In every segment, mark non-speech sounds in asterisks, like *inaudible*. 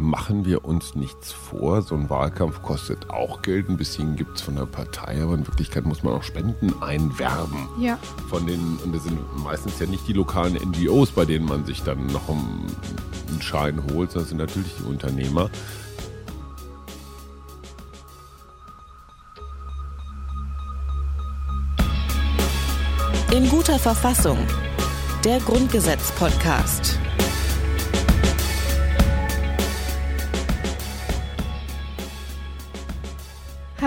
machen wir uns nichts vor. So ein Wahlkampf kostet auch Geld. Ein bisschen gibt es von der Partei, aber in Wirklichkeit muss man auch Spenden einwerben. Ja. Von den, und das sind meistens ja nicht die lokalen NGOs, bei denen man sich dann noch einen Schein holt, sondern das sind natürlich die Unternehmer. In guter Verfassung. Der Grundgesetz-Podcast.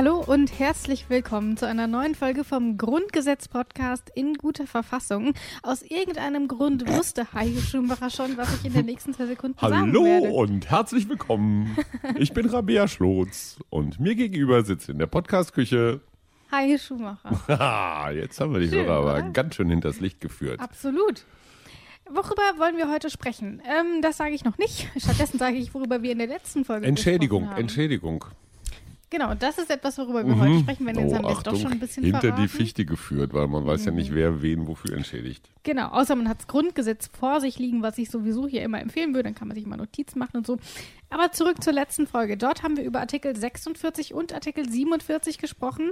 Hallo und herzlich willkommen zu einer neuen Folge vom Grundgesetz-Podcast in guter Verfassung. Aus irgendeinem Grund wusste Heike Schumacher schon, was ich in den nächsten zwei Sekunden sagen werde. Hallo und herzlich willkommen. Ich bin Rabea Schlotz und mir gegenüber sitzt in der Podcastküche. Heike Schumacher. *laughs* Jetzt haben wir die Schön, Hörer aber oder? ganz schön hinters Licht geführt. Absolut. Worüber wollen wir heute sprechen? Ähm, das sage ich noch nicht. Stattdessen sage ich, worüber wir in der letzten Folge Entschädigung, gesprochen haben. Entschädigung. Genau, das ist etwas, worüber wir heute sprechen, wenn jetzt haben wir es doch Oh, schon ein bisschen hinter verraten. Mhm. die Fichte geführt, weil man weiß ja nicht, wer wen wofür entschädigt. Genau, außer man hat das Grundgesetz vor sich liegen, was ich sowieso hier immer empfehlen würde, dann kann man sich mal Notizen machen und so. Aber zurück zur letzten Folge. Dort haben wir über Artikel 46 und Artikel 47 gesprochen.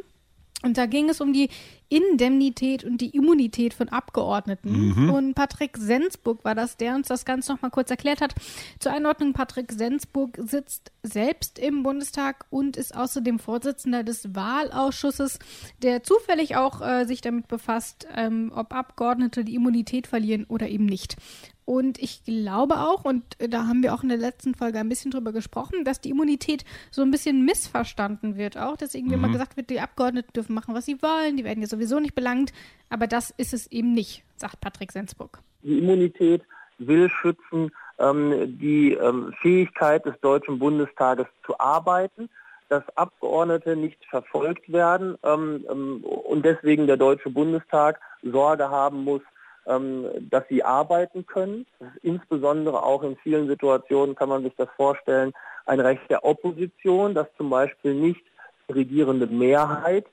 Und da ging es um die Indemnität und die Immunität von Abgeordneten. Und Patrick Sensburg war das, der uns das Ganze nochmal kurz erklärt hat. Zur Einordnung, Patrick Sensburg sitzt selbst im Bundestag und ist außerdem Vorsitzender des Wahlausschusses, der zufällig auch äh, sich damit befasst, ähm, ob Abgeordnete die Immunität verlieren oder eben nicht. Und ich glaube auch, und äh, da haben wir auch in der letzten Folge ein bisschen drüber gesprochen, dass die Immunität so ein bisschen missverstanden wird auch, dass irgendwie immer gesagt wird, die Abgeordneten dürfen machen, was sie wollen, die werden ja sowieso nicht belangt, aber das ist es eben nicht, sagt Patrick Sensburg. Die Immunität will schützen ähm, die ähm, Fähigkeit des Deutschen Bundestages zu arbeiten, dass Abgeordnete nicht verfolgt werden ähm, ähm, und deswegen der Deutsche Bundestag Sorge haben muss, dass sie arbeiten können. Insbesondere auch in vielen Situationen kann man sich das vorstellen, ein Recht der Opposition, dass zum Beispiel nicht die regierende Mehrheit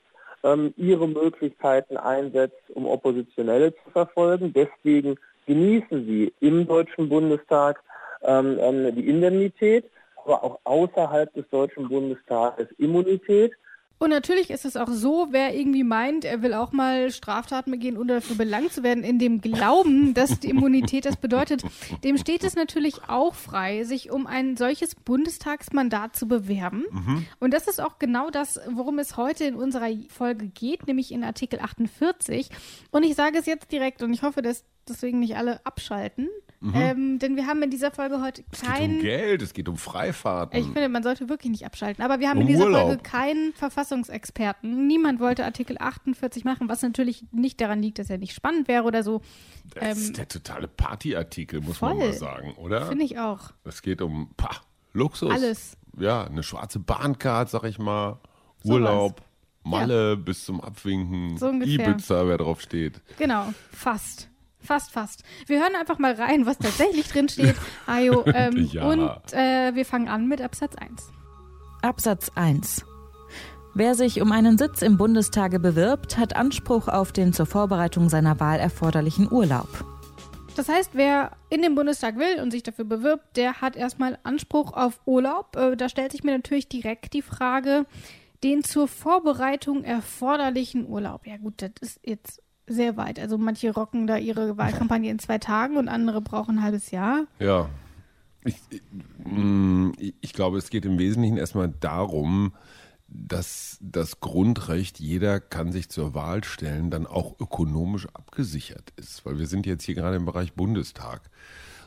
ähm, ihre Möglichkeiten einsetzt, um Oppositionelle zu verfolgen. Deswegen genießen sie im Deutschen Bundestag ähm, ähm, die Indemnität, aber auch außerhalb des Deutschen Bundestages Immunität. Und natürlich ist es auch so, wer irgendwie meint, er will auch mal Straftaten begehen, ohne dafür belangt zu werden, in dem Glauben, dass die Immunität das bedeutet, dem steht es natürlich auch frei, sich um ein solches Bundestagsmandat zu bewerben. Und das ist auch genau das, worum es heute in unserer Folge geht, nämlich in Artikel 48. Und ich sage es jetzt direkt und ich hoffe, dass deswegen nicht alle abschalten. Ähm, denn wir haben in dieser Folge heute Es geht um kein Geld, es geht um Freifahrten. ich finde, man sollte wirklich nicht abschalten. Aber wir haben in Um dieser Urlaub. Folge keinen Verfassungsexperten. Niemand wollte Artikel 48 machen, was natürlich nicht daran liegt, dass er nicht spannend wäre oder so. das ist ähm, der totale Partyartikel, muss man voll. mal sagen, oder? Finde ich auch. Es geht um pah, Luxus. Alles. Ja, eine schwarze Bahncard, sag ich mal. Sowas. Urlaub, Malle bis zum Abwinken. So ungefähr. Ibiza, wer drauf steht. Genau, fast. Fast, fast. Wir hören einfach mal rein, was tatsächlich drin steht. Ajo, *laughs* ähm, Ja. Und äh, wir fangen an mit Absatz 1. Absatz 1. Wer sich um einen Sitz im Bundestage bewirbt, hat Anspruch auf den zur Vorbereitung seiner Wahl erforderlichen Urlaub. Das heißt, wer in den Bundestag will und sich dafür bewirbt, der hat erstmal Anspruch auf Urlaub. Äh, Da stellt sich mir natürlich direkt die Frage, den zur Vorbereitung erforderlichen Urlaub. Ja gut, das ist jetzt sehr weit. Also manche rocken da ihre Wahlkampagne in zwei Tagen und andere brauchen ein halbes Jahr. Ja. Ich, ich, mm, ich glaube, es geht im Wesentlichen erstmal darum, dass das Grundrecht, jeder kann sich zur Wahl stellen, dann auch ökonomisch abgesichert ist. Weil wir sind jetzt hier gerade im Bereich Bundestag.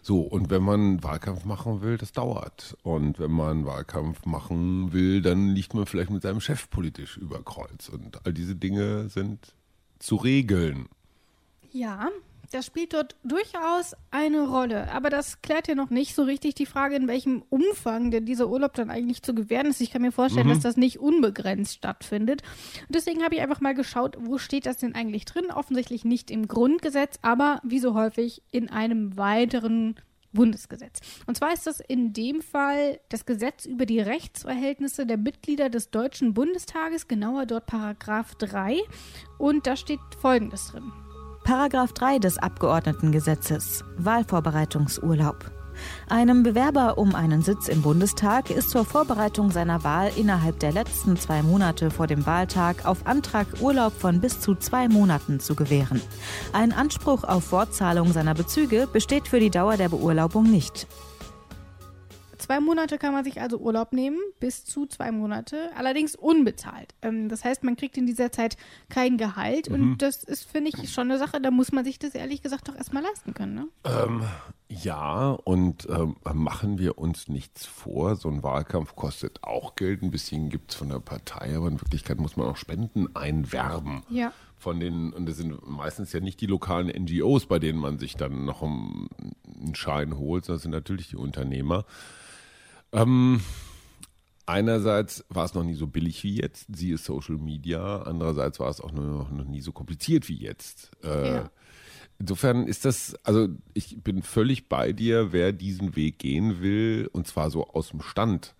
So, und wenn man Wahlkampf machen will, das dauert. Und wenn man Wahlkampf machen will, dann liegt man vielleicht mit seinem Chef politisch über Kreuz. Und all diese Dinge sind zu regeln. Ja, das spielt dort durchaus eine Rolle. Aber das klärt ja noch nicht so richtig die Frage, in welchem Umfang denn dieser Urlaub dann eigentlich zu gewähren ist. Ich kann mir vorstellen, dass das nicht unbegrenzt stattfindet. Und deswegen habe ich einfach mal geschaut, wo steht das denn eigentlich drin? Offensichtlich nicht im Grundgesetz, aber wie so häufig in einem weiteren Bundesgesetz. Und zwar ist das in dem Fall das Gesetz über die Rechtsverhältnisse der Mitglieder des Deutschen Bundestages, genauer dort Paragraph 3. Und da steht Folgendes drin. Paragraph 3 des Abgeordnetengesetzes Wahlvorbereitungsurlaub. Einem Bewerber um einen Sitz im Bundestag ist zur Vorbereitung seiner Wahl innerhalb der letzten zwei Monate vor dem Wahltag auf Antrag Urlaub von bis zu zwei Monaten zu gewähren. Ein Anspruch auf Fortzahlung seiner Bezüge besteht für die Dauer der Beurlaubung nicht. Zwei Monate kann man sich also Urlaub nehmen, bis zu zwei Monate, allerdings unbezahlt. Ähm, das heißt, man kriegt in dieser Zeit kein Gehalt Mhm. und das ist, finde ich, schon eine Sache, da muss man sich das ehrlich gesagt doch erstmal leisten können. Ne? Ähm, ja, und ähm, machen wir uns nichts vor. So ein Wahlkampf kostet auch Geld. Ein bisschen gibt es von der Partei, aber in Wirklichkeit muss man auch Spenden einwerben. Ja. Von den, und das sind meistens ja nicht die lokalen NGOs, bei denen man sich dann noch einen einen Schein holt, sondern das sind natürlich die Unternehmer. Ähm, einerseits war es noch nie so billig wie jetzt, siehe Social Media. Andererseits war es auch noch, noch nie so kompliziert wie jetzt. Äh, Ja. Insofern ist das, also ich bin völlig bei dir, wer diesen Weg gehen will, und zwar so aus dem Stand,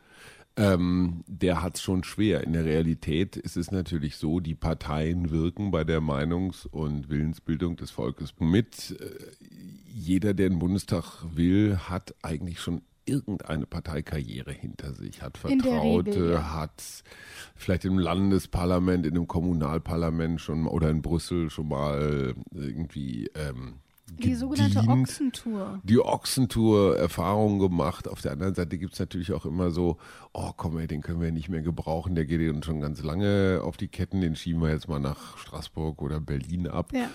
ähm, der hat es schon schwer. In der Realität ist es natürlich so, die Parteien wirken bei der Meinungs- und Willensbildung des Volkes mit. Äh, jeder, der den Bundestag will, hat eigentlich schon irgendeine Parteikarriere hinter sich, hat Vertraute, Regel, ja. hat vielleicht im Landesparlament, in einem Kommunalparlament schon oder in Brüssel schon mal irgendwie ähm, Die sogenannte Ochsentour. die Ochsentour Erfahrungen gemacht. Auf der anderen Seite gibt es natürlich auch immer so, oh komm ey, den können wir nicht mehr gebrauchen, der geht uns schon ganz lange auf die Ketten, den schieben wir jetzt mal nach Straßburg oder Berlin ab. Ja.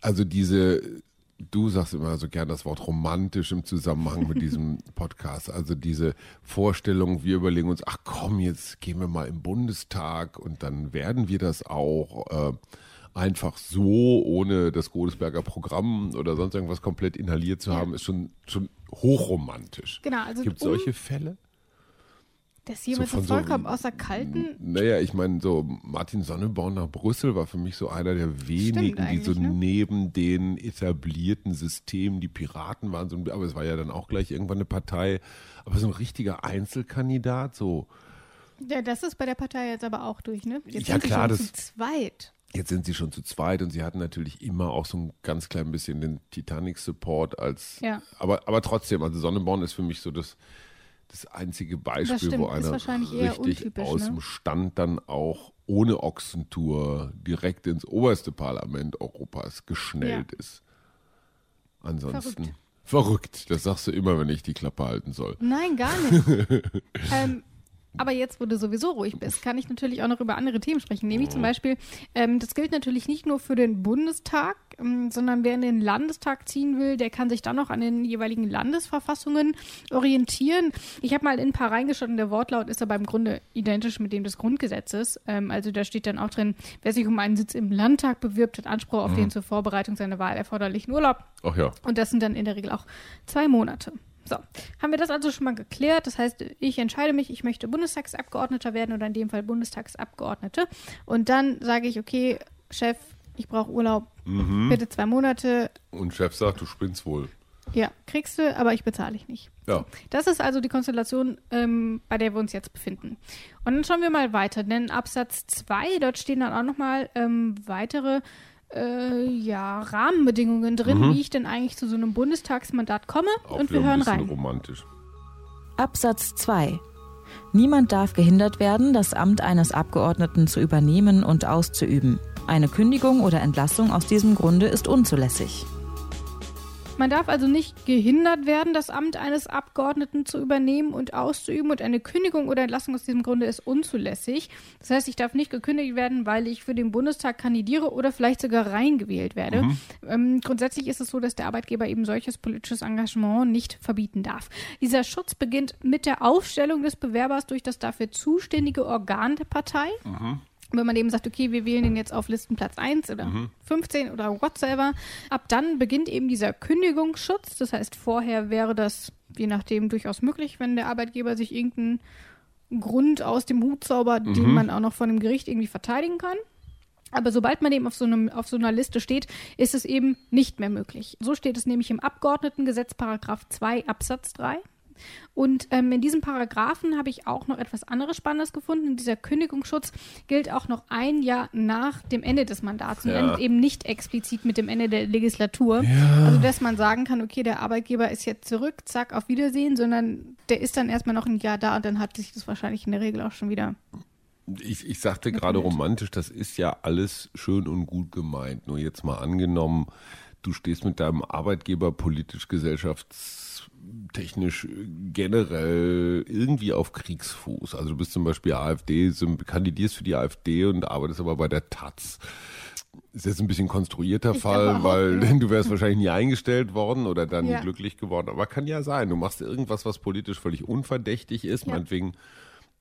Also diese, du sagst immer so gern das Wort romantisch im Zusammenhang mit diesem *laughs* Podcast. Also diese Vorstellung, wir überlegen uns, ach komm, jetzt gehen wir mal im Bundestag und dann werden wir das auch. Äh, einfach so, ohne das Godesberger Programm oder sonst irgendwas komplett inhaliert zu haben, ist schon, schon hochromantisch. Genau, also Gibt es um- solche Fälle? Das jemand so so- vollkommen außer Kalten. Naja, ich meine, so Martin Sonneborn nach Brüssel war für mich so einer der wenigen, die so ne? neben den etablierten Systemen, die Piraten waren, so ein, aber es war ja dann auch gleich irgendwann eine Partei, aber so ein richtiger Einzelkandidat, so Ja, das ist bei der Partei jetzt aber auch durch, ne? Jetzt Ja, sind klar, sie schon das- zu zweit. Jetzt sind sie schon zu zweit und sie hatten natürlich immer auch so ein ganz klein bisschen den Titanic-Support als. Ja. Aber, aber trotzdem, also Sonneborn ist für mich so das, das einzige Beispiel, stimmt, wo einer richtig aus ne? dem Stand dann auch ohne Ochsentour direkt ins oberste Parlament Europas geschnellt ist. Ansonsten. Verrückt. Verrückt. Das sagst du immer, wenn ich die Klappe halten soll. Nein, gar nicht. *laughs* ähm, aber jetzt, wo du sowieso ruhig bist, kann ich natürlich auch noch über andere Themen sprechen. Nämlich zum Beispiel, ähm, das gilt natürlich nicht nur für den Bundestag, ähm, sondern wer in den Landestag ziehen will, der kann sich dann noch an den jeweiligen Landesverfassungen orientieren. Ich habe mal in ein paar reingeschaut und der Wortlaut ist aber im Grunde identisch mit dem des Grundgesetzes. Ähm, also da steht dann auch drin, wer sich um einen Sitz im Landtag bewirbt, hat Anspruch auf den zur Vorbereitung seiner Wahl erforderlichen Urlaub. Ach ja. Und das sind dann in der Regel auch zwei Monate. So, haben wir das also schon mal geklärt. Das heißt, ich entscheide mich, ich möchte Bundestagsabgeordneter werden oder in dem Fall Bundestagsabgeordnete. Und dann sage ich, okay, Chef, ich brauche Urlaub, Mhm. bitte zwei Monate. Und Chef sagt, du spinnst wohl. Ja, kriegst du, aber ich bezahle ich nicht. Ja. Das ist also die Konstellation, ähm, bei der wir uns jetzt befinden. Und dann schauen wir mal weiter, denn Absatz 2, dort stehen dann auch nochmal ähm, weitere äh, ja, Rahmenbedingungen drin, Mhm. wie ich denn eigentlich zu so einem Bundestagsmandat komme. Auch und wir hören rein. romantisch. Absatz 2. Niemand darf gehindert werden, das Amt eines Abgeordneten zu übernehmen und auszuüben. Eine Kündigung oder Entlassung aus diesem Grunde ist unzulässig. Man darf also nicht gehindert werden, das Amt eines Abgeordneten zu übernehmen und auszuüben und eine Kündigung oder Entlassung aus diesem Grunde ist unzulässig. Das heißt, ich darf nicht gekündigt werden, weil ich für den Bundestag kandidiere oder vielleicht sogar reingewählt werde. Ähm, grundsätzlich ist es so, dass der Arbeitgeber eben solches politisches Engagement nicht verbieten darf. Dieser Schutz beginnt mit der Aufstellung des Bewerbers durch das dafür zuständige Organ der Partei. Wenn man eben sagt, okay, wir wählen den jetzt auf Listenplatz 1 oder 15 oder whatsoever, ab dann beginnt eben dieser Kündigungsschutz. Das heißt, vorher wäre das, je nachdem, durchaus möglich, wenn der Arbeitgeber sich irgendeinen Grund aus dem Hut zaubert, den man auch noch von dem Gericht irgendwie verteidigen kann. Aber sobald man eben auf so, einem, auf so einer Liste steht, ist es eben nicht mehr möglich. So steht es nämlich im Abgeordnetengesetz, Paragraph 2 Absatz 3. Und ähm, in diesem Paragraphen habe ich auch noch etwas anderes Spannendes gefunden. Dieser Kündigungsschutz gilt auch noch ein Jahr nach dem Ende des Mandats und Ja. endet eben nicht explizit mit dem Ende der Legislatur. Ja. Also, dass man sagen kann, okay, der Arbeitgeber ist jetzt zurück, zack, auf Wiedersehen, sondern der ist dann erstmal noch ein Jahr da und dann hat sich das wahrscheinlich in der Regel auch schon wieder. Ich, ich sagte gerade romantisch, das ist ja alles schön und gut gemeint. Nur jetzt mal angenommen, du stehst mit deinem Arbeitgeber politisch, gesellschaftstechnisch generell irgendwie auf Kriegsfuß. Also du bist zum Beispiel AfD, kandidierst für die AfD und arbeitest aber bei der Taz. Ist jetzt ein bisschen konstruierter Ich Fall, weil ja. *laughs* du wärst wahrscheinlich nie eingestellt worden oder dann Ja. glücklich geworden. Aber kann ja sein. Du machst irgendwas, was politisch völlig unverdächtig ist, Ja. meinetwegen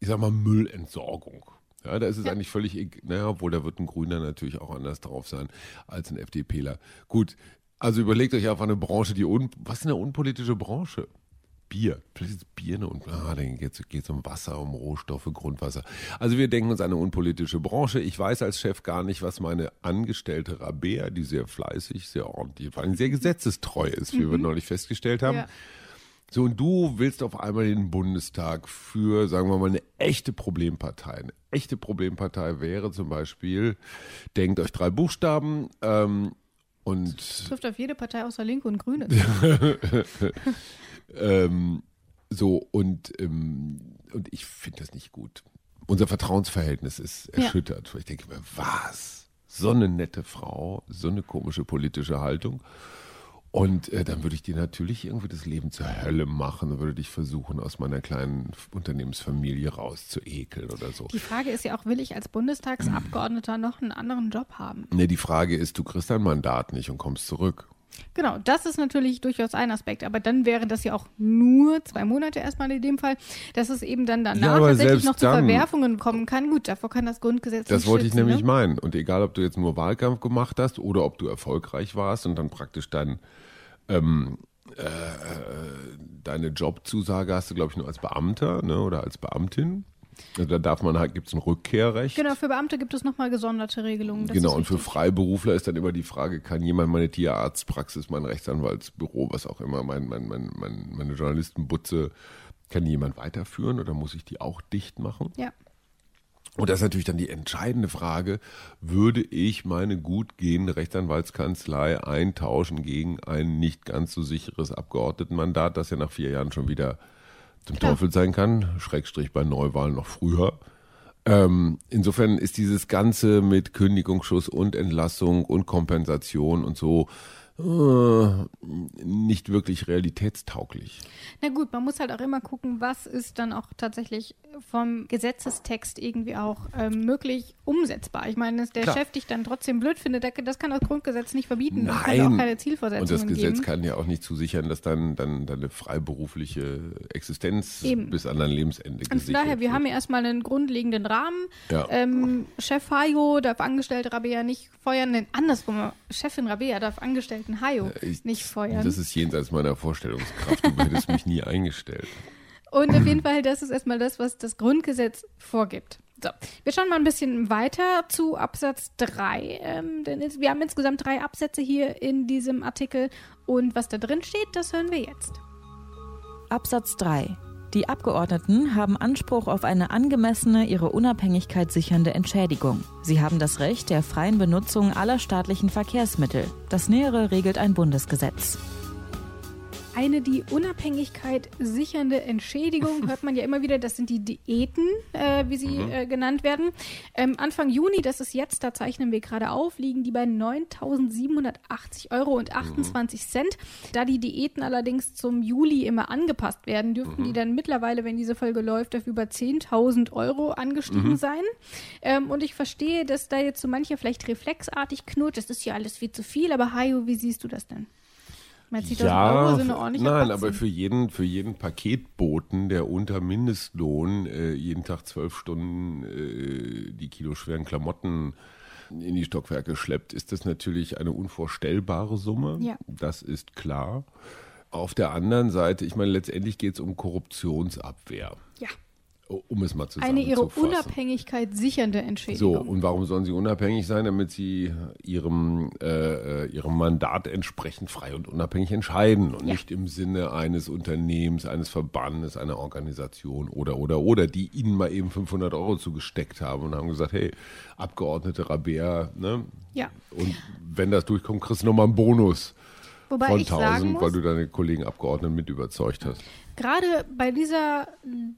ich sag mal, Müllentsorgung. Ja, da ist es Ja. eigentlich völlig, naja, obwohl da wird ein Grüner natürlich auch anders drauf sein als ein FDPler. Gut, also überlegt euch einfach eine Branche, die, un, was ist eine unpolitische Branche? Bier. Vielleicht ist Bier eine, un ah, dann geht es um Wasser, um Rohstoffe, Grundwasser. Also wir denken uns eine unpolitische Branche. Ich weiß als Chef gar nicht, was meine Angestellte Rabea, die sehr fleißig, sehr ordentlich, vor allem sehr gesetzestreu ist, wie wir neulich festgestellt haben, Ja. So, und du willst auf einmal den Bundestag für, sagen wir mal, eine echte Problempartei. Eine echte Problempartei wäre zum Beispiel, denkt euch drei Buchstaben ähm, und Trifft auf jede Partei außer Linke und Grüne. *laughs* ähm, so, und, ähm, und ich finde das nicht gut. Unser Vertrauensverhältnis ist Ja. erschüttert. Ich denke mir, was? So eine nette Frau, so eine komische politische Haltung. Und äh, dann würde ich dir natürlich irgendwie das Leben zur Hölle machen und würde dich versuchen, aus meiner kleinen Unternehmensfamilie rauszuekeln oder so. Die Frage ist ja auch, will ich als Bundestagsabgeordneter noch einen anderen Job haben? Ne, die Frage ist, du kriegst dein Mandat nicht und kommst zurück. Genau, das ist natürlich durchaus ein Aspekt, aber dann wäre das ja auch nur zwei Monate erstmal in dem Fall, dass es eben dann danach Ja, tatsächlich noch zu Verwerfungen kommen kann. Gut, davor kann das Grundgesetz Das wollte ich nämlich ne? meinen. Und egal, ob du jetzt nur Wahlkampf gemacht hast oder ob du erfolgreich warst und dann praktisch dein, ähm, äh, deine Jobzusage hast du, glaube ich, nur als Beamter ne, oder als Beamtin. Also da darf man halt, gibt es ein Rückkehrrecht. Genau, für Beamte gibt es nochmal gesonderte Regelungen. Genau, und für. Freiberufler ist dann immer die Frage, kann jemand meine Tierarztpraxis, mein Rechtsanwaltsbüro, was auch immer, mein, mein, mein, mein, meine Journalistenbutze, kann jemand weiterführen oder muss ich die auch dicht machen? Ja. Und das ist natürlich dann die entscheidende Frage, würde ich meine gut gehende Rechtsanwaltskanzlei eintauschen gegen ein nicht ganz so sicheres Abgeordnetenmandat, das ja nach vier Jahren schon wieder zum Klar. Teufel sein kann, Schrägstrich bei Neuwahlen noch früher. Ähm, insofern ist dieses Ganze mit Kündigungsschuss und Entlassung und Kompensation und so nicht wirklich realitätstauglich. Na gut, man muss halt auch immer gucken, was ist dann auch tatsächlich vom Gesetzestext irgendwie auch ähm, möglich umsetzbar. Ich meine, dass der Klar. Chef dich dann trotzdem blöd findet, das kann das Grundgesetz nicht verbieten. Es kann Nein. auch keine Und Zielvorsetzungen das Gesetz geben. kann ja auch nicht zusichern, dass dann, dann deine freiberufliche Existenz Eben. bis an dein Lebensende Und von daher, wir wird. haben ja erstmal einen grundlegenden Rahmen. Ja. Ähm, Chef Hayo darf Angestellte Rabea nicht feuern. Nein, andersrum. Chefin Rabea darf Angestellten Hayo Ich- nicht feuern. Das ist jenseits meiner Vorstellungskraft. Du hättest mich nie eingestellt. *laughs* Und auf jeden Fall, das ist erstmal das, was das Grundgesetz vorgibt. So, wir schauen mal ein bisschen weiter zu Absatz 3. Ähm, denn wir haben insgesamt drei Absätze hier in diesem Artikel. Und was da drin steht, das hören wir jetzt. Absatz 3. Die Abgeordneten haben Anspruch auf eine angemessene, ihre Unabhängigkeit sichernde Entschädigung. Sie haben das Recht der freien Benutzung aller staatlichen Verkehrsmittel. Das Nähere regelt ein Bundesgesetz. Eine die Unabhängigkeit sichernde Entschädigung *laughs* hört man ja immer wieder. Das sind die Diäten, äh, wie sie äh, genannt werden. Ähm, Anfang Juni, das ist jetzt, da zeichnen wir gerade auf, liegen die bei 9.780 Euro und 28 Cent. Da die Diäten allerdings zum Juli immer angepasst werden, dürften die dann mittlerweile, wenn diese Folge läuft, auf über 10.000 Euro angestiegen sein. Ähm, und ich verstehe, dass da jetzt so mancher vielleicht reflexartig knurrt. Das ist ja alles viel zu viel. Aber Hajo, wie siehst du das denn? Mal 10.000 Euro sind eine ordentliche nein, Batzen. aber für jeden, für jeden Paketboten, der unter Mindestlohn äh, jeden Tag zwölf Stunden äh, die kiloschweren Klamotten in die Stockwerke schleppt, ist das natürlich eine unvorstellbare Summe. Ja. Das ist klar. Auf der anderen Seite, ich meine, letztendlich geht es um Korruptionsabwehr. Ja. Um es mal Eine ihre. Unabhängigkeit sichernde Entschädigung. So, und warum sollen sie unabhängig sein? Damit sie ihrem, äh, äh, ihrem Mandat entsprechend frei und unabhängig entscheiden und Ja. nicht im Sinne eines Unternehmens, eines Verbandes, einer Organisation oder, oder, oder, die ihnen mal eben 500 Euro zugesteckt haben und haben gesagt, hey, Abgeordnete Rabea, ne? Ja. Und wenn das durchkommt, kriegst du nochmal einen Bonus Wobei von ich sagen 1000, muss, weil du deine Kollegen Abgeordneten mit überzeugt hast. gerade bei dieser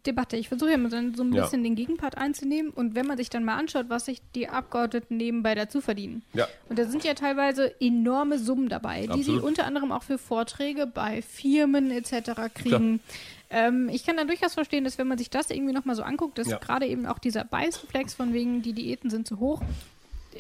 Debatte, ich versuche ja mal so ein ein Ja. bisschen den Gegenpart einzunehmen und wenn man sich dann mal anschaut, was sich die Abgeordneten nebenbei dazu verdienen. Ja. Und da sind ja teilweise enorme Summen dabei, die sie Absolut. unter anderem auch für Vorträge bei Firmen etc. kriegen. Ähm, ich kann dann durchaus verstehen, dass wenn man sich das irgendwie nochmal so anguckt, dass Ja. gerade eben auch dieser Beißreflex von wegen, die Diäten sind zu hoch.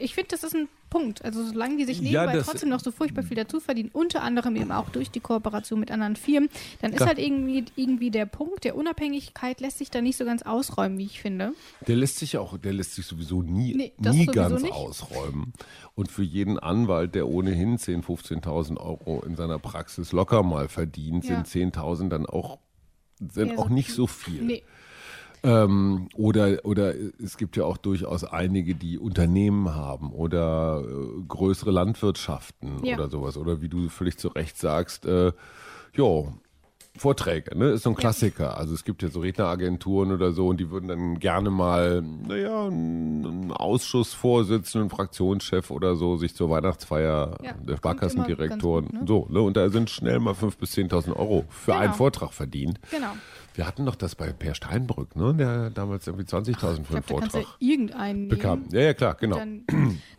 Ich finde, das ist ein Punkt. Also solange die sich Ja, nebenbei das- trotzdem noch so furchtbar viel dazu verdienen, unter anderem eben auch durch die Kooperation mit anderen Firmen, dann ist halt irgendwie, irgendwie der Punkt der Unabhängigkeit lässt sich da nicht so ganz ausräumen, wie ich finde. Der lässt sich auch, der lässt sich sowieso nie, Nee, nie sowieso ganz nicht. ausräumen. Und für jeden Anwalt, der ohnehin 10.000, 15.000 Euro in seiner Praxis locker mal verdient, Ja. sind 10.000 dann auch, sind Ja, auch so nicht so viel. Nee. Ähm, oder, oder es gibt ja auch durchaus einige, die Unternehmen haben oder äh, größere Landwirtschaften Ja. oder sowas. Oder wie du völlig zu Recht sagst, äh, jo, Vorträge, ne? Ist so ein Klassiker. Also es gibt ja so Redneragenturen oder so und die würden dann gerne mal, naja, einen Ausschussvorsitzenden, einen Fraktionschef oder so sich zur Weihnachtsfeier Ja, der Sparkassendirektoren, immer ganz so, ne? Und da sind schnell mal 5.000 bis 10.000 Euro für Genau. einen Vortrag verdient. Genau. Wir hatten doch das bei Per Steinbrück, ne? Der damals irgendwie 20.000 für einen Vortrag irgendeinen bekam. nehmen. Ja, ja, klar, genau. Dann,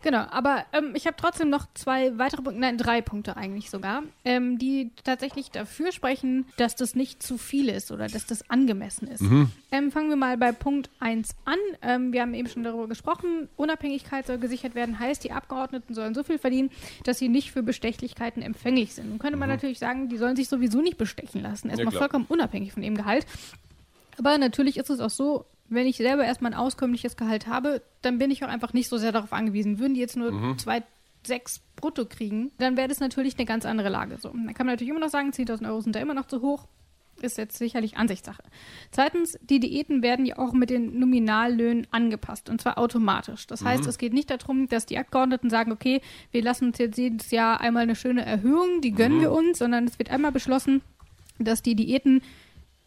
genau, aber ähm, ich habe trotzdem noch zwei weitere Punkte, nein, drei Punkte eigentlich sogar, ähm, die tatsächlich dafür sprechen, dass das nicht zu viel ist oder dass das angemessen ist. Mhm. Ähm, fangen wir mal bei Punkt 1 an. Ähm, wir haben eben schon darüber gesprochen, Unabhängigkeit soll gesichert werden, heißt, die Abgeordneten sollen so viel verdienen, dass sie nicht für Bestechlichkeiten empfänglich sind. Nun könnte man natürlich sagen, die sollen sich sowieso nicht bestechen lassen, erstmal klar. vollkommen unabhängig von ihrem Gehalt. Aber natürlich ist es auch so, wenn ich selber erstmal ein auskömmliches Gehalt habe, dann bin ich auch einfach nicht so sehr darauf angewiesen. Würden die jetzt nur zwei, sechs brutto kriegen, dann wäre das natürlich eine ganz andere Lage. So, dann kann man natürlich immer noch sagen, 10.000 Euro sind da immer noch zu hoch. Ist jetzt sicherlich Ansichtssache. Zweitens, die Diäten werden ja auch mit den Nominallöhnen angepasst und zwar automatisch. Das heißt, es geht nicht darum, dass die Abgeordneten sagen, okay, wir lassen uns jetzt jedes Jahr einmal eine schöne Erhöhung, die gönnen wir uns, sondern es wird einmal beschlossen, dass die Diäten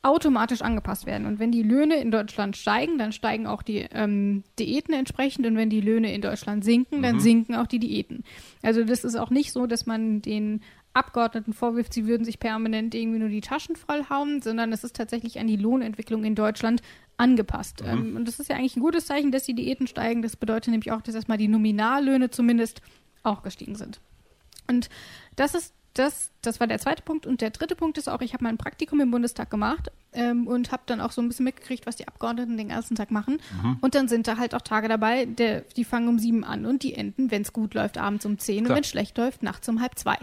automatisch angepasst werden. Und wenn die Löhne in Deutschland steigen, dann steigen auch die ähm, Diäten entsprechend. Und wenn die Löhne in Deutschland sinken, dann sinken auch die Diäten. Also das ist auch nicht so, dass man den Abgeordneten vorwirft, sie würden sich permanent irgendwie nur die Taschen vollhauen, sondern es ist tatsächlich an die Lohnentwicklung in Deutschland angepasst. Ähm, und das ist ja eigentlich ein gutes Zeichen, dass die Diäten steigen. Das bedeutet nämlich auch, dass erstmal die Nominallöhne zumindest auch gestiegen sind. Und das ist das, das war der zweite Punkt. Und der dritte Punkt ist auch, ich habe mein Praktikum im Bundestag gemacht ähm, und habe dann auch so ein bisschen mitgekriegt, was die Abgeordneten den ganzen Tag machen. Und dann sind da halt auch Tage dabei, der, die fangen um sieben an und die enden, wenn es gut läuft, abends um zehn und Klar. wenn es schlecht läuft, nachts um halb zwei.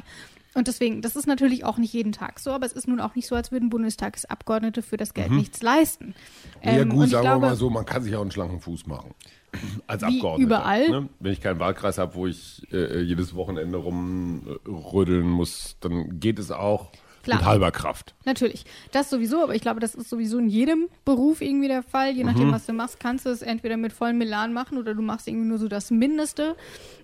Und deswegen, das ist natürlich auch nicht jeden Tag so, aber es ist nun auch nicht so, als würden Bundestagsabgeordnete für das Geld nichts leisten. ja Ähm, und gut, sagen glaube, wir mal so, man kann sich auch einen schlanken Fuß machen. Als Wie Abgeordneter. überall. Ne? Wenn ich keinen Wahlkreis habe, wo ich äh, jedes Wochenende rumrödeln muss, dann geht es auch Klar. mit halber Kraft. Natürlich. Das sowieso, aber ich glaube, das ist sowieso in jedem Beruf irgendwie der Fall. Je Mhm. nachdem, was du machst, kannst du es entweder mit vollem Milan machen oder du machst irgendwie nur so das Mindeste.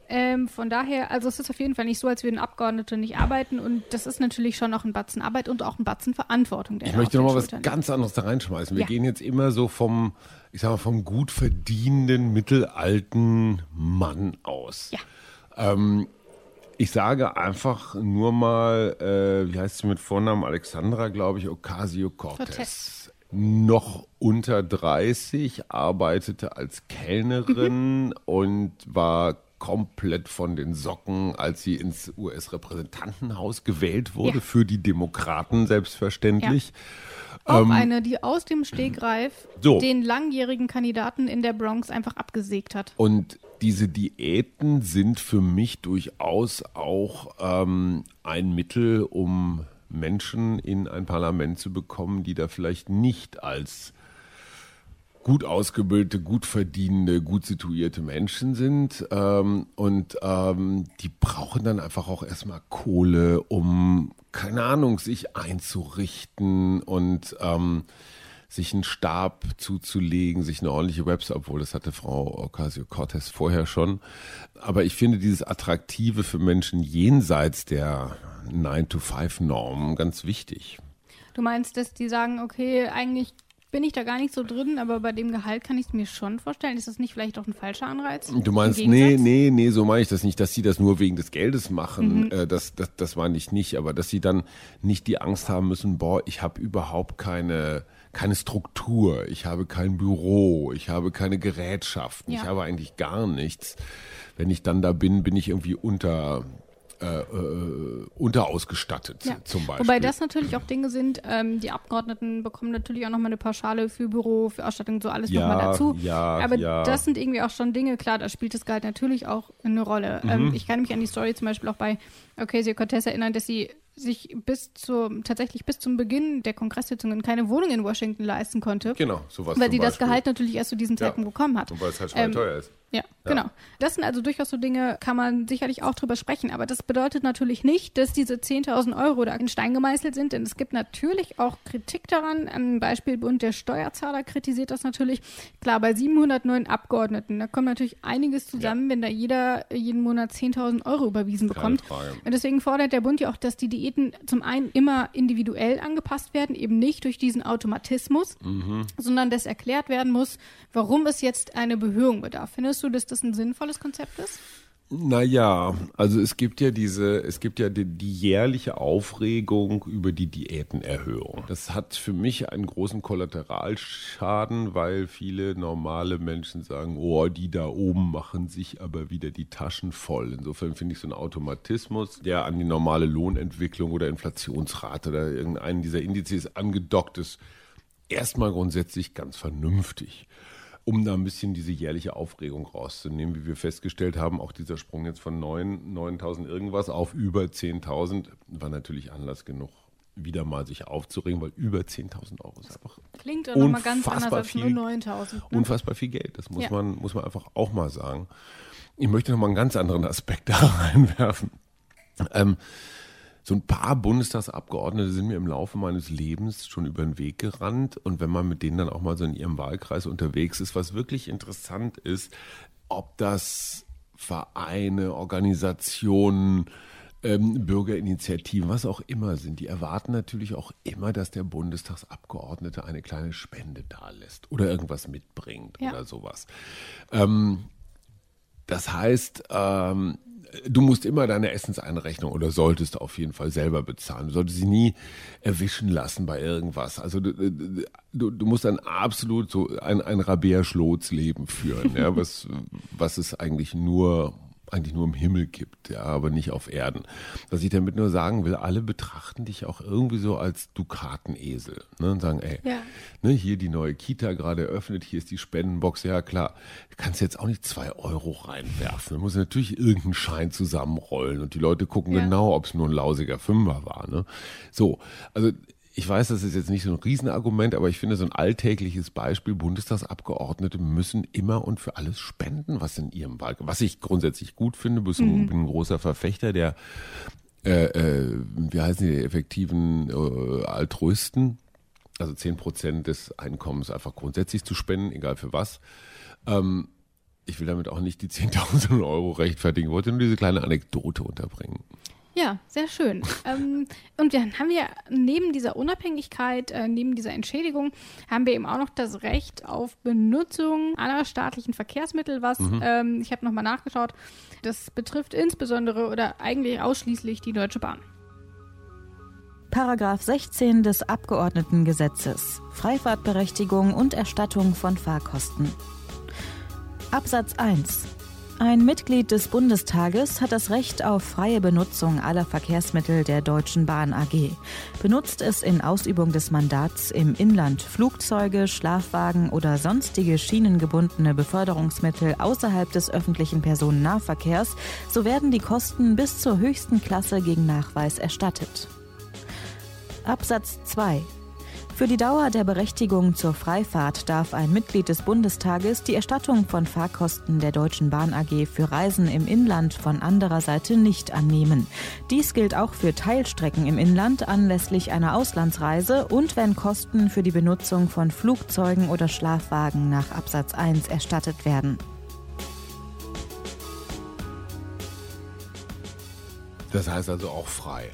Ähm, von daher, also es ist auf jeden Fall nicht so, als würden Abgeordnete nicht arbeiten und das ist natürlich schon auch ein Batzen Arbeit und auch ein Batzen Verantwortung. Ich möchte auf noch den mal was ganz anderes da reinschmeißen. Wir Ja. gehen jetzt immer so vom, ich sag mal, vom gut verdienenden, mittelalten Mann aus. Ja. Ähm, ich sage einfach nur mal, äh, wie heißt sie mit Vornamen? Alexandra, glaube ich, Ocasio-Cortez. Cortez. Noch unter 30, arbeitete als Kellnerin Mhm. und war komplett von den Socken, als sie ins US-Repräsentantenhaus gewählt wurde, Ja. für die Demokraten selbstverständlich. Auch eine, die aus dem Stegreif Ähm, So. den langjährigen Kandidaten in der Bronx einfach abgesägt hat. Und diese Diäten sind für mich durchaus auch ähm, ein Mittel, um Menschen in ein Parlament zu bekommen, die da vielleicht nicht als gut ausgebildete, gut verdienende, gut situierte Menschen sind. Ähm, und ähm, die brauchen dann einfach auch erstmal Kohle, um, keine Ahnung, sich einzurichten und ähm, sich einen Stab zuzulegen, sich eine ordentliche Website, obwohl das hatte Frau Ocasio-Cortez vorher schon. Aber ich finde dieses Attraktive für Menschen jenseits der 9-to-5-Norm ganz wichtig. Du meinst, dass die sagen, okay, eigentlich bin ich da gar nicht so drin, aber bei dem Gehalt kann ich es mir schon vorstellen. Ist das nicht vielleicht auch ein falscher Anreiz? Du meinst, nee, nee, nee, so meine ich das nicht, dass sie das nur wegen des Geldes machen. Mhm. Äh, das, das, das meine ich nicht, aber dass sie dann nicht die Angst haben müssen, boah, ich habe überhaupt keine keine Struktur, ich habe kein Büro, ich habe keine Gerätschaften, ja. ich habe eigentlich gar nichts. Wenn ich dann da bin, bin ich irgendwie unter äh, äh, unterausgestattet ja. zum Beispiel. Wobei das natürlich auch Dinge sind, ähm, die Abgeordneten bekommen natürlich auch nochmal eine Pauschale für Büro, für Ausstattung, so alles ja, nochmal dazu. Ja, Aber ja. das sind irgendwie auch schon Dinge, klar, da spielt das Gehalt natürlich auch eine Rolle. Mhm. Ähm, ich kann mich an die Story zum Beispiel auch bei Ocasio-Cortez erinnern, dass sie sich bis zur, tatsächlich bis zum Beginn der Kongresssitzungen keine Wohnung in Washington leisten konnte. Genau, sowas. Weil sie das Gehalt natürlich erst zu diesem Zeitpunkt bekommen hat. Und weil es halt schon ähm, teuer ist. Ja, ja, genau. Das sind also durchaus so Dinge, kann man sicherlich auch drüber sprechen. Aber das bedeutet natürlich nicht, dass diese 10.000 Euro da in Stein gemeißelt sind, denn es gibt natürlich auch Kritik daran. Ein Beispiel Bund der Steuerzahler kritisiert das natürlich. Klar, bei 709 Abgeordneten, da kommt natürlich einiges zusammen, ja. wenn da jeder jeden Monat 10.000 Euro überwiesen bekommt. Und deswegen fordert der Bund ja auch, dass die Diäten zum einen immer individuell angepasst werden, eben nicht durch diesen Automatismus, mhm. sondern dass erklärt werden muss, warum es jetzt eine Behörung bedarf. Findest du, dass das ein sinnvolles Konzept ist? Naja, also es gibt ja diese, es gibt ja die, die, jährliche Aufregung über die Diätenerhöhung. Das hat für mich einen großen Kollateralschaden, weil viele normale Menschen sagen, oh, die da oben machen sich aber wieder die Taschen voll. Insofern finde ich so einen Automatismus, der an die normale Lohnentwicklung oder Inflationsrate oder irgendeinen dieser Indizes angedockt ist, erstmal grundsätzlich ganz vernünftig um da ein bisschen diese jährliche Aufregung rauszunehmen. Wie wir festgestellt haben, auch dieser Sprung jetzt von 9.000 irgendwas auf über 10.000 war natürlich Anlass genug, wieder mal sich aufzuregen, weil über 10.000 Euro ist einfach Klingt auch nochmal ganz anders als viel, nur 9.000. Ne? Unfassbar viel Geld, das muss, ja. man, muss man einfach auch mal sagen. Ich möchte nochmal einen ganz anderen Aspekt *laughs* da reinwerfen. Ähm, so ein paar Bundestagsabgeordnete sind mir im Laufe meines Lebens schon über den Weg gerannt. Und wenn man mit denen dann auch mal so in ihrem Wahlkreis unterwegs ist, was wirklich interessant ist, ob das Vereine, Organisationen, ähm, Bürgerinitiativen, was auch immer sind, die erwarten natürlich auch immer, dass der Bundestagsabgeordnete eine kleine Spende dalässt oder irgendwas mitbringt ja. oder sowas. Ähm, das heißt, ähm, du musst immer deine Essenseinrechnung oder solltest auf jeden Fall selber bezahlen. Du solltest sie nie erwischen lassen bei irgendwas. Also du, du, du musst ein absolut so ein, ein Rabea-Schlotz-Leben führen, ja, *laughs* was, was es eigentlich nur eigentlich nur im Himmel gibt, ja, aber nicht auf Erden. Was ich damit nur sagen will, alle betrachten dich auch irgendwie so als Dukatenesel ne, und sagen, ey, ja. ne, hier die neue Kita gerade eröffnet, hier ist die Spendenbox, ja klar, du kannst jetzt auch nicht zwei Euro reinwerfen. Du musst natürlich irgendeinen Schein zusammenrollen und die Leute gucken ja. genau, ob es nur ein lausiger Fünfer war. Ne? So, also ich weiß, das ist jetzt nicht so ein Riesenargument, aber ich finde so ein alltägliches Beispiel, Bundestagsabgeordnete müssen immer und für alles spenden, was in ihrem Wahlkampf, was ich grundsätzlich gut finde, ich mhm. bin ein großer Verfechter der, äh, äh, wie heißen die, effektiven äh, Altruisten, also zehn Prozent des Einkommens einfach grundsätzlich zu spenden, egal für was. Ähm, ich will damit auch nicht die *laughs* 10.000 Euro rechtfertigen, wollte nur diese kleine Anekdote unterbringen. Ja, sehr schön. *laughs* ähm, und dann haben wir neben dieser Unabhängigkeit, äh, neben dieser Entschädigung, haben wir eben auch noch das Recht auf Benutzung aller staatlichen Verkehrsmittel, was, mhm. ähm, ich habe nochmal nachgeschaut, das betrifft insbesondere oder eigentlich ausschließlich die Deutsche Bahn. Paragraph 16 des Abgeordnetengesetzes Freifahrtberechtigung und Erstattung von Fahrkosten. Absatz 1 ein Mitglied des Bundestages hat das Recht auf freie Benutzung aller Verkehrsmittel der Deutschen Bahn AG. Benutzt es in Ausübung des Mandats im Inland Flugzeuge, Schlafwagen oder sonstige schienengebundene Beförderungsmittel außerhalb des öffentlichen Personennahverkehrs, so werden die Kosten bis zur höchsten Klasse gegen Nachweis erstattet. Absatz 2 Für die Dauer der Berechtigung zur Freifahrt darf ein Mitglied des Bundestages die Erstattung von Fahrkosten der Deutschen Bahn AG für Reisen im Inland von anderer Seite nicht annehmen. Dies gilt auch für Teilstrecken im Inland anlässlich einer Auslandsreise und wenn Kosten für die Benutzung von Flugzeugen oder Schlafwagen nach Absatz 1 erstattet werden. Das heißt also auch frei.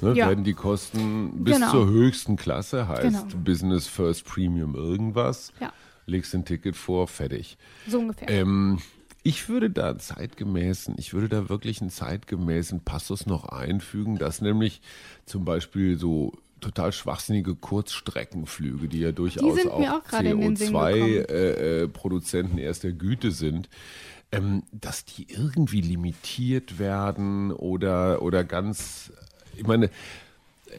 Ne, Ja. Werden die Kosten bis Genau. zur höchsten Klasse, heißt Genau. Business First Premium irgendwas, Ja. legst ein Ticket vor, fertig. So ungefähr. Ähm, ich würde da zeitgemäßen, ich würde da wirklich einen zeitgemäßen Passus noch einfügen, dass nämlich zum Beispiel so total schwachsinnige Kurzstreckenflüge, die ja durchaus mir auch gerade in den Sinn gekommen. CO2-Produzenten erster Güte sind, ähm, dass die irgendwie limitiert werden oder, oder ganz, ich meine,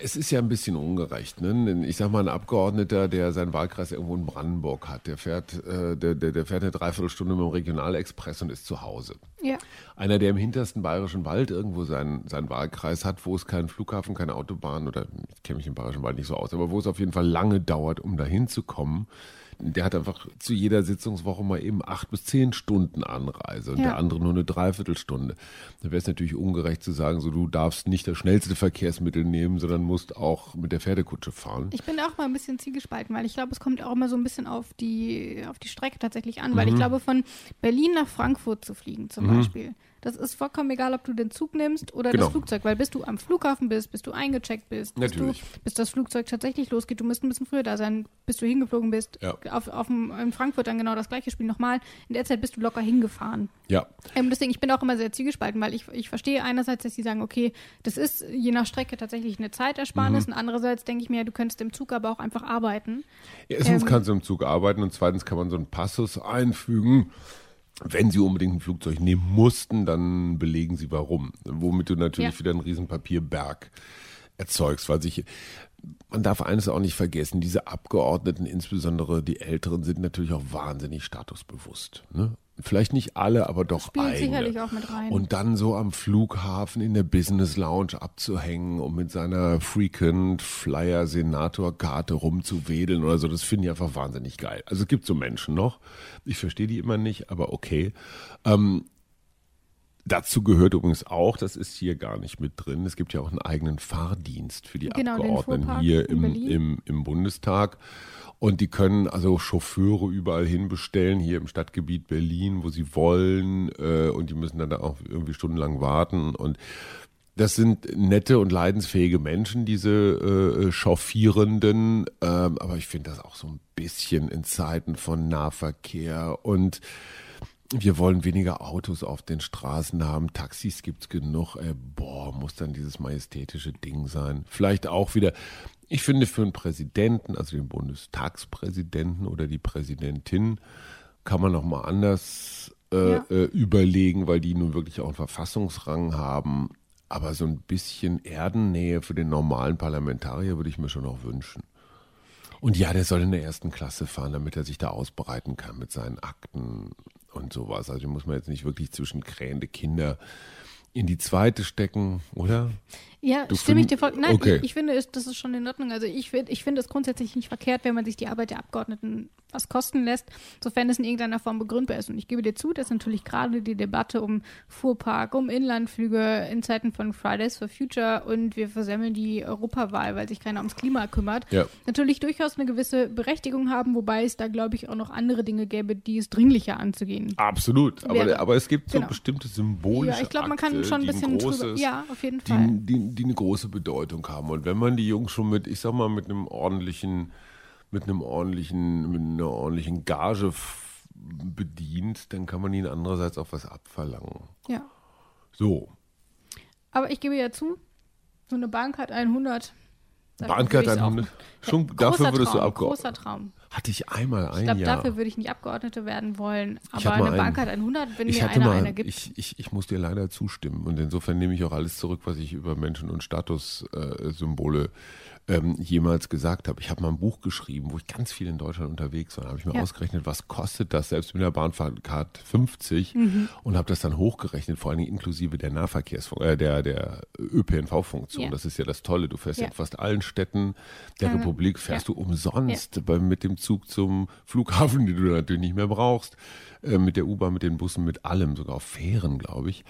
es ist ja ein bisschen ungerecht. Ne? Ich sag mal, ein Abgeordneter, der seinen Wahlkreis irgendwo in Brandenburg hat, der fährt, äh, der, der, der fährt eine Dreiviertelstunde mit dem Regionalexpress und ist zu Hause. ja. Einer, der im hintersten bayerischen Wald irgendwo seinen, seinen Wahlkreis hat, wo es keinen Flughafen, keine Autobahn oder ich kenne mich im bayerischen Wald nicht so aus, aber wo es auf jeden Fall lange dauert, um dahin zu kommen, der hat einfach zu jeder Sitzungswoche mal eben acht bis zehn Stunden Anreise und Ja. der andere nur eine Dreiviertelstunde. Da wäre es natürlich ungerecht zu sagen, so du darfst nicht das schnellste Verkehrsmittel nehmen, sondern musst auch mit der Pferdekutsche fahren. Ich bin auch mal ein bisschen zielgespalten, weil ich glaube, es kommt auch immer so ein bisschen auf die, auf die Strecke tatsächlich an. Weil Mhm. ich glaube, von Berlin nach Frankfurt zu fliegen zum Beispiel, das ist vollkommen egal, ob du den Zug nimmst oder Genau. das Flugzeug. Weil bis du am Flughafen bist, bis du eingecheckt bist, bis, du, Natürlich. bis das Flugzeug tatsächlich losgeht, du musst ein bisschen früher da sein, bis du hingeflogen bist. Ja. Auf, auf dem, in Frankfurt dann genau das gleiche Spiel nochmal. In der Zeit bist du locker hingefahren. Ja, Ähm, deswegen, ich bin auch immer sehr zielgespalten, weil ich, ich verstehe einerseits, dass sie sagen, okay, das ist je nach Strecke tatsächlich eine Zeitersparnis Mhm. und andererseits denke ich mir, du könntest im Zug aber auch einfach arbeiten. Erstens Ähm, kannst du im Zug arbeiten und zweitens kann man so einen Passus einfügen. Wenn sie unbedingt ein Flugzeug nehmen mussten, dann belegen sie warum. Womit du natürlich Ja. wieder einen riesen Papierberg erzeugst, weil sich man darf eines auch nicht vergessen, diese Abgeordneten, insbesondere die Älteren, sind natürlich auch wahnsinnig statusbewusst. Ne? Vielleicht nicht alle, aber doch spielt einige. sicherlich auch mit rein. Und dann so am Flughafen in der Business Lounge abzuhängen und mit seiner Frequent Flyer Senator Karte rumzuwedeln oder so, das finde ich einfach wahnsinnig geil. Also es gibt so Menschen noch. Ich verstehe die immer nicht, aber okay. Ähm, Dazu gehört übrigens auch, das ist hier gar nicht mit drin, es gibt ja auch einen eigenen Fahrdienst für die Genau, Abgeordneten hier im, im, im Bundestag. Und die können also Chauffeure überall hin bestellen, hier im Stadtgebiet Berlin, wo sie wollen. Äh, und die müssen dann da auch irgendwie stundenlang warten. Und das sind nette und leidensfähige Menschen, diese äh, Chauffierenden. Ähm, aber ich finde das auch so ein bisschen in Zeiten von Nahverkehr und wir wollen weniger Autos auf den Straßen haben. Taxis gibt's genug. Äh, boah, muss dann dieses majestätische Ding sein. Vielleicht auch wieder. Ich finde für einen Präsidenten, also den Bundestagspräsidenten oder die Präsidentin, kann man noch mal anders äh, Ja. äh, überlegen, weil die nun wirklich auch einen Verfassungsrang haben. Aber so ein bisschen Erdennähe für den normalen Parlamentarier würde ich mir schon noch wünschen. Und ja, der soll in der ersten Klasse fahren, damit er sich da ausbreiten kann mit seinen Akten und sowas. Also muss man jetzt nicht wirklich zwischen krähende Kinder in die zweite stecken, oder? Ja, Du stimme ich dir voll. Nein, okay. ich, ich finde, das ist schon in Ordnung. Also ich, ich finde es grundsätzlich nicht verkehrt, wenn man sich die Arbeit der Abgeordneten was kosten lässt, sofern es in irgendeiner Form begründbar ist. Und ich gebe dir zu, dass natürlich gerade die Debatte um Fuhrpark, um Inlandflüge in Zeiten von Fridays for Future und wir versemmeln die Europawahl, weil sich keiner ums Klima kümmert, Ja. natürlich durchaus eine gewisse Berechtigung haben, wobei es da, glaube ich, auch noch andere Dinge gäbe, die es dringlicher anzugehen. Absolut. Aber, aber es gibt so Genau. bestimmte symbolische Ja, ich glaube, man kann schon ein bisschen drüber. großes, Ja, auf jeden Fall. die, die, die eine große Bedeutung haben. Und wenn man die Jungs schon mit, ich sag mal, mit einem ordentlichen, mit einem ordentlichen, mit einer ordentlichen Gage bedient, dann kann man ihnen andererseits auch was abverlangen. Ja. So. Aber ich gebe ja zu, so eine Bank hat 100. Dafür Bahncard würde ich's auch- 100. Schon dafür würdest du Traum, Abgeordneter. Großer Traum. Hatte ich einmal ein Ich glaube, Jahr. dafür würde ich nicht Abgeordnete werden wollen. Aber eine Bank einen. hat 100, wenn ich mir einer mal, eine gibt. ich, ich, ich muss dir leider zustimmen und insofern nehme ich auch alles zurück, was ich über Menschen- und Statussymbole ähm, jemals gesagt habe. Ich habe mal ein Buch geschrieben, wo ich ganz viel in Deutschland unterwegs war. Da habe ich mir Ja. ausgerechnet, was kostet das selbst mit der Bahnfahrkarte 50 Mhm. und habe das dann hochgerechnet, vor allen Dingen inklusive der Nahverkehrsfunk, äh, der, der ÖPNV-Funktion. Ja. Das ist ja das Tolle. Du fährst ja. In fast allen Städten der Ja. Republik, fährst du umsonst beim, mit dem Zug zum Flughafen, den du natürlich nicht mehr brauchst, äh, mit der U-Bahn, mit den Bussen, mit allem, sogar auf Fähren, glaube ich.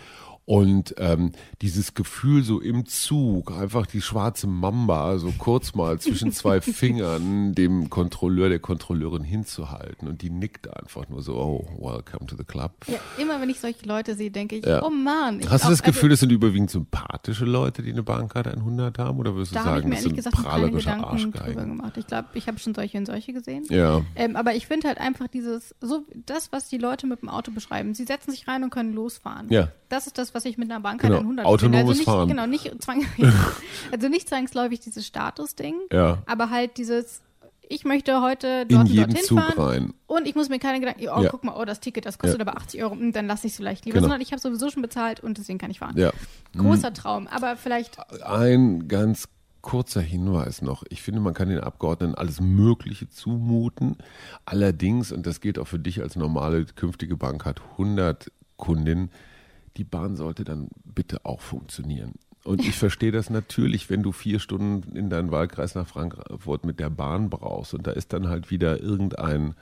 Und ähm, dieses Gefühl so im Zug, einfach die schwarze Mamba so kurz mal zwischen zwei *laughs* Fingern dem Kontrolleur, der Kontrolleurin hinzuhalten. Und die nickt einfach nur so, oh, welcome to the club. Ja, immer wenn ich solche Leute sehe, denke ich, Ja. oh Mann. Ich Hast du auch- das Gefühl, also, das sind überwiegend sympathische Leute, die eine Bahnkarte 100 haben? Oder würdest du da sagen, mir das sind gesagt prahlerische Arschgeigen? gemacht. Ich glaube, ich habe schon solche und solche gesehen. Ja. Ähm, aber ich finde halt einfach dieses, so das, was die Leute mit dem Auto beschreiben. Sie setzen sich rein und können losfahren. Ja. Das ist das, was ich mit einer Bahnkarte Genau, 100 autonomes also nicht, Fahren. Genau, nicht *laughs* zwang, *laughs* also nicht zwangsläufig dieses Statusding, Ja. aber halt dieses, ich möchte heute dort In und jeden dorthin Zug fahren rein. und ich muss mir keine Gedanken, oh, Ja. guck mal, oh, das Ticket, das kostet Ja. aber 80 Euro, hm, dann lasse ich es vielleicht lieber, Genau. sondern ich habe sowieso schon bezahlt und deswegen kann ich fahren. Ja. Großer Traum, aber vielleicht, Ein ganz kurzer Hinweis noch. Ich finde, man kann den Abgeordneten alles Mögliche zumuten. Allerdings, und das gilt auch für dich als normale künftige Bank hat 100 Kundin, die Bahn sollte dann bitte auch funktionieren. Und ich verstehe das natürlich, wenn du vier Stunden in deinen Wahlkreis nach Frankfurt mit der Bahn brauchst und da ist dann halt wieder irgendein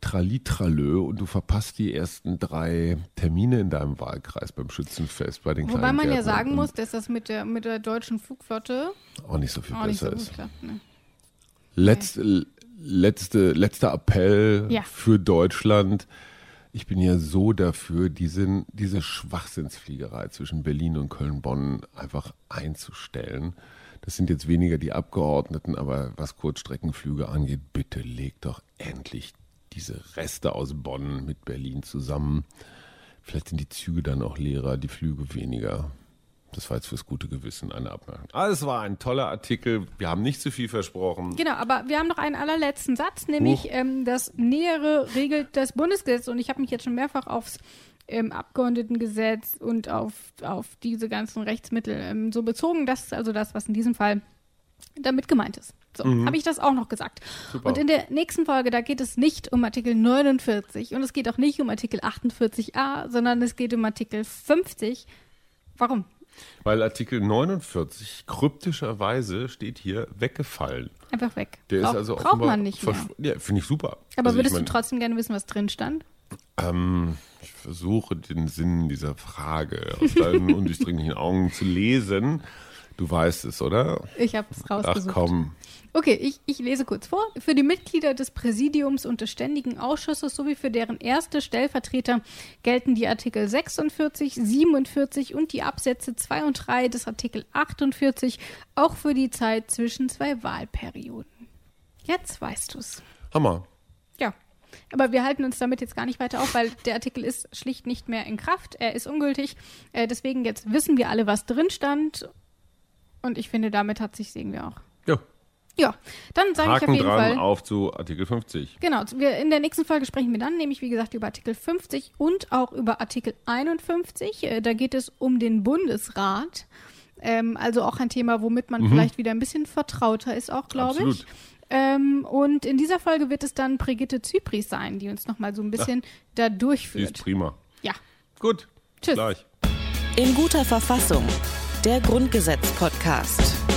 Tralitralö und du verpasst die ersten drei Termine in deinem Wahlkreis beim Schützenfest bei den wobei kleinen man ja Gärtnern sagen muss, dass das mit der, mit der deutschen Flugflotte auch nicht so viel besser so ist. klappt. Ne? Letzte, letzter Appell Ja. für Deutschland. Ich bin ja so dafür, diesen, diese Schwachsinnsfliegerei zwischen Berlin und Köln-Bonn einfach einzustellen. Das sind jetzt weniger die Abgeordneten, aber was Kurzstreckenflüge angeht, bitte legt doch endlich diese Reste aus Bonn mit Berlin zusammen. Vielleicht sind die Züge dann auch leerer, die Flüge weniger. Das war jetzt fürs gute Gewissen eine Abmerkung. Ah, es war ein toller Artikel. Wir haben nicht zu viel versprochen. Genau, aber wir haben noch einen allerletzten Satz, nämlich ähm, das Nähere regelt das Bundesgesetz und ich habe mich jetzt schon mehrfach aufs ähm, Abgeordnetengesetz und auf, auf diese ganzen Rechtsmittel ähm, so bezogen. Das ist also das, was in diesem Fall damit gemeint ist. So, habe ich das auch noch gesagt. Mhm. Super. Und in der nächsten Folge, da geht es nicht um Artikel 49 und es geht auch nicht um Artikel 48a, sondern es geht um Artikel 50. Warum? Weil Artikel 49 kryptischerweise steht hier weggefallen. Einfach weg. Der Brauch, ist also braucht man nicht mehr. Ja, finde ich super. Aber Also würdest ich du mein, trotzdem gerne wissen, was drin stand? Ähm, ich versuche den Sinn dieser Frage aus deinen *laughs* undurchdringlichen Augen zu lesen. Du weißt es, oder? Ich habe es Ach rausgesucht. komm. Okay, ich, ich lese kurz vor. Für die Mitglieder des Präsidiums und des Ständigen Ausschusses sowie für deren erste Stellvertreter gelten die Artikel 46, 47 und die Absätze 2 und 3 des Artikel 48 auch für die Zeit zwischen zwei Wahlperioden. Jetzt weißt du's. Hammer. Ja. Aber wir halten uns damit jetzt gar nicht weiter auf, weil der Artikel ist schlicht nicht mehr in Kraft. Er ist ungültig. Äh, deswegen jetzt wissen wir alle, was drin stand. Und ich finde, damit hat sich irgendwie auch. Ja. Ja, dann sage ich auf jeden dran Fall. auf zu Artikel 50. Genau, wir, in der nächsten Folge sprechen wir dann nämlich, wie gesagt, über Artikel 50 und auch über Artikel 51. Äh, da geht es um den Bundesrat. Ähm, also auch ein Thema, womit man vielleicht wieder ein bisschen vertrauter ist, auch, glaube ich. Mhm. Absolut. Ähm, und in dieser Folge wird es dann Brigitte Zypris sein, die uns nochmal so ein bisschen da Die ist durchführt. prima. Ja. Gut. Tschüss. Gleich. In guter Verfassung. Der Grundgesetz-Podcast.